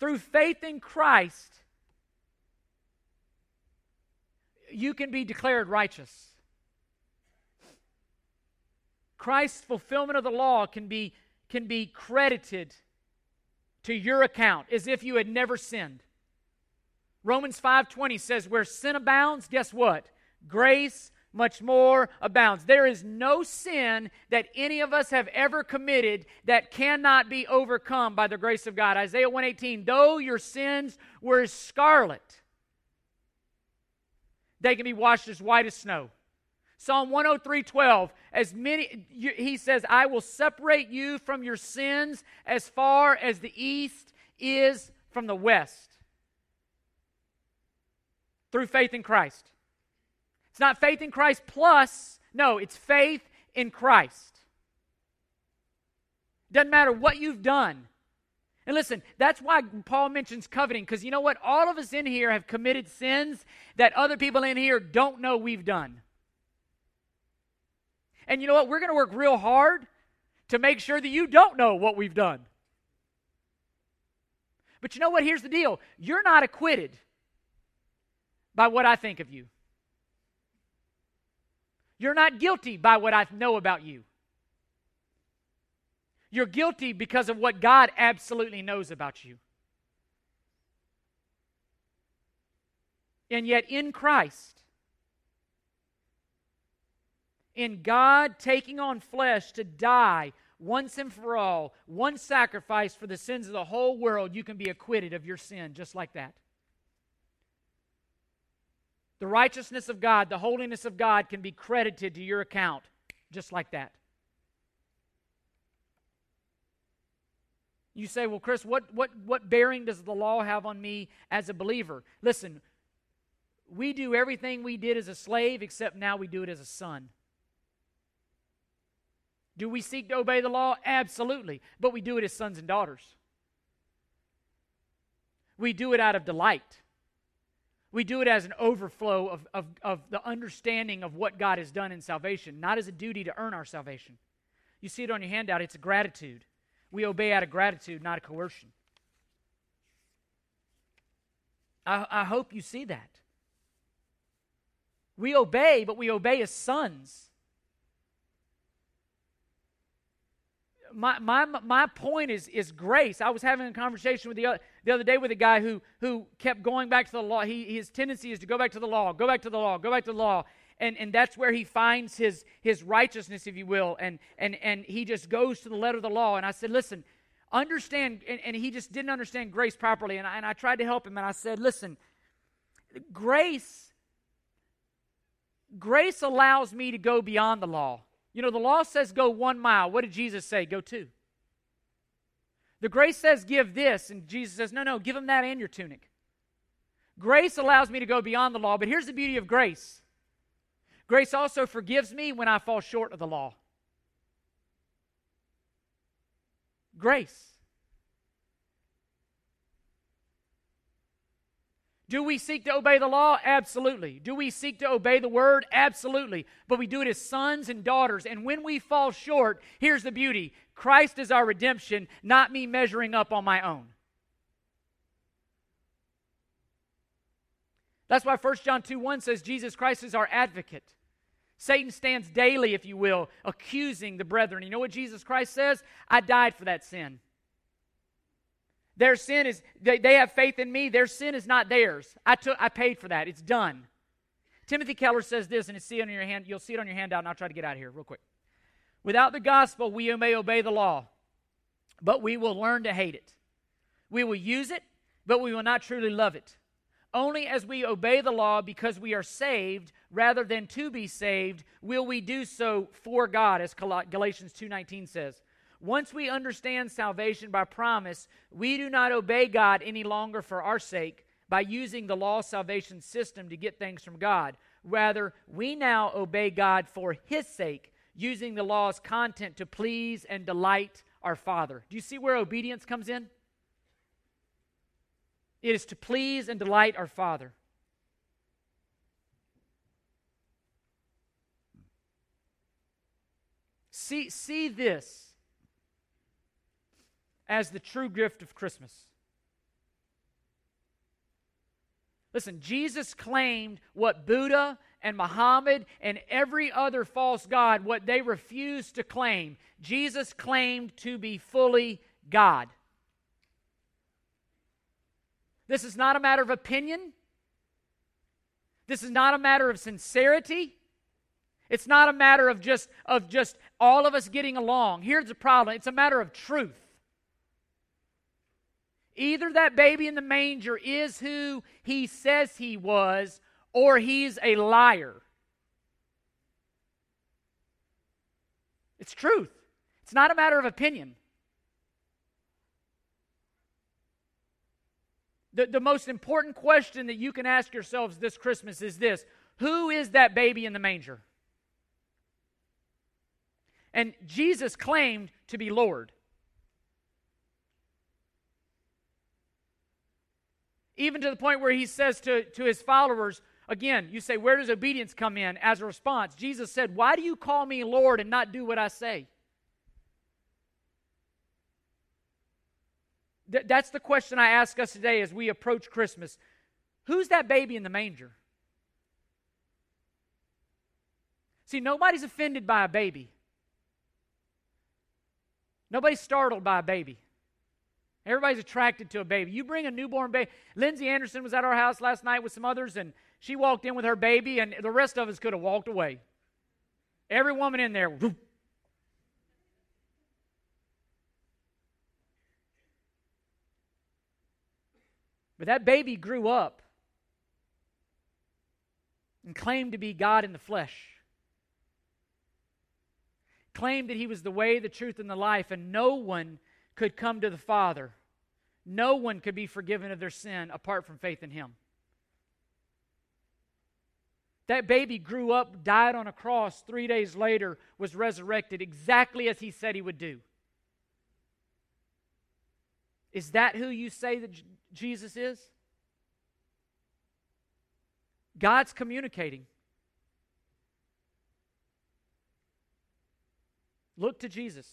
Through faith in Christ, you can be declared righteous. Christ's fulfillment of the law can be, can be credited to your account as if you had never sinned. Romans 5:20 says where sin abounds, guess what? Grace much more abounds. There is no sin that any of us have ever committed that cannot be overcome by the grace of God. Isaiah 118, though your sins were as scarlet, they can be washed as white as snow. Psalm 103:12 as many he says I will separate you from your sins as far as the east is from the west through faith in Christ. It's not faith in Christ plus, no, it's faith in Christ. Doesn't matter what you've done. And listen, that's why Paul mentions coveting, because you know what? All of us in here have committed sins that other people in here don't know we've done. And you know what? We're going to work real hard to make sure that you don't know what we've done. But you know what? Here's the deal you're not acquitted by what I think of you. You're not guilty by what I know about you. You're guilty because of what God absolutely knows about you. And yet, in Christ, in God taking on flesh to die once and for all, one sacrifice for the sins of the whole world, you can be acquitted of your sin just like that. The righteousness of God, the holiness of God can be credited to your account just like that. You say, well, Chris, what, what, what bearing does the law have on me as a believer? Listen, we do everything we did as a slave, except now we do it as a son. Do we seek to obey the law? Absolutely. But we do it as sons and daughters. We do it out of delight. We do it as an overflow of, of, of the understanding of what God has done in salvation, not as a duty to earn our salvation. You see it on your handout, it's a gratitude. We obey out of gratitude, not a coercion. I, I hope you see that. We obey, but we obey as sons. my, my, my point is, is grace. I was having a conversation with the other, the other day with a guy who, who kept going back to the law. He, his tendency is to go back to the law, go back to the law, go back to the law. And, and that's where he finds his, his righteousness, if you will. And, and, and he just goes to the letter of the law. And I said, listen, understand. And, and he just didn't understand grace properly. And I, and I tried to help him. And I said, listen, grace, grace allows me to go beyond the law. You know, the law says go one mile. What did Jesus say? Go two. The grace says give this, and Jesus says, no, no, give him that and your tunic. Grace allows me to go beyond the law, but here's the beauty of grace grace also forgives me when I fall short of the law. Grace. Do we seek to obey the law? Absolutely. Do we seek to obey the word? Absolutely. But we do it as sons and daughters. And when we fall short, here's the beauty Christ is our redemption, not me measuring up on my own. That's why 1 John 2 1 says Jesus Christ is our advocate. Satan stands daily, if you will, accusing the brethren. You know what Jesus Christ says? I died for that sin. Their sin is, they, they have faith in me. Their sin is not theirs. I, took, I paid for that. It's done. Timothy Keller says this, and see it on your hand. You'll see it on your handout, and I'll try to get out of here real quick. Without the gospel, we may obey the law, but we will learn to hate it. We will use it, but we will not truly love it. Only as we obey the law because we are saved rather than to be saved will we do so for God as Galatians 2:19 says. Once we understand salvation by promise, we do not obey God any longer for our sake by using the law salvation system to get things from God. Rather, we now obey God for His sake, using the law's content to please and delight our Father. Do you see where obedience comes in? It is to please and delight our Father. See, see this as the true gift of Christmas. Listen, Jesus claimed what Buddha and Muhammad and every other false god, what they refused to claim. Jesus claimed to be fully God. This is not a matter of opinion. This is not a matter of sincerity. It's not a matter of just of just all of us getting along. Here's the problem. It's a matter of truth. Either that baby in the manger is who he says he was, or he's a liar. It's truth. It's not a matter of opinion. The, the most important question that you can ask yourselves this Christmas is this Who is that baby in the manger? And Jesus claimed to be Lord. Even to the point where he says to, to his followers, again, you say, where does obedience come in as a response? Jesus said, Why do you call me Lord and not do what I say? Th- that's the question I ask us today as we approach Christmas. Who's that baby in the manger? See, nobody's offended by a baby. Nobody's startled by a baby. Everybody's attracted to a baby. You bring a newborn baby. Lindsay Anderson was at our house last night with some others, and she walked in with her baby, and the rest of us could have walked away. Every woman in there. Whoop. But that baby grew up and claimed to be God in the flesh. Claimed that he was the way, the truth, and the life, and no one could come to the Father. No one could be forgiven of their sin apart from faith in him. That baby grew up, died on a cross, three days later was resurrected exactly as he said he would do. Is that who you say that Jesus is? God's communicating. Look to Jesus.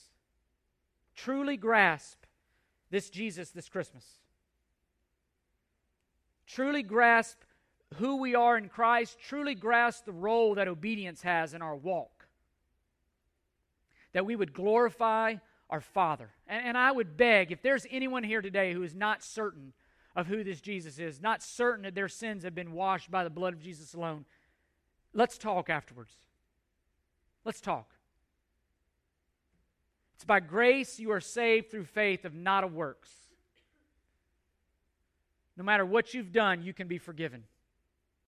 Truly grasp this Jesus this Christmas. Truly grasp who we are in Christ, truly grasp the role that obedience has in our walk. That we would glorify our Father. And, and, I would beg, if there's anyone here today who is not certain of who this Jesus is, not certain that their sins have been washed by the blood of Jesus alone, let's talk afterwards. Let's talk. It's by grace you are saved through faith of not of works. No matter what you've done, you can be forgiven.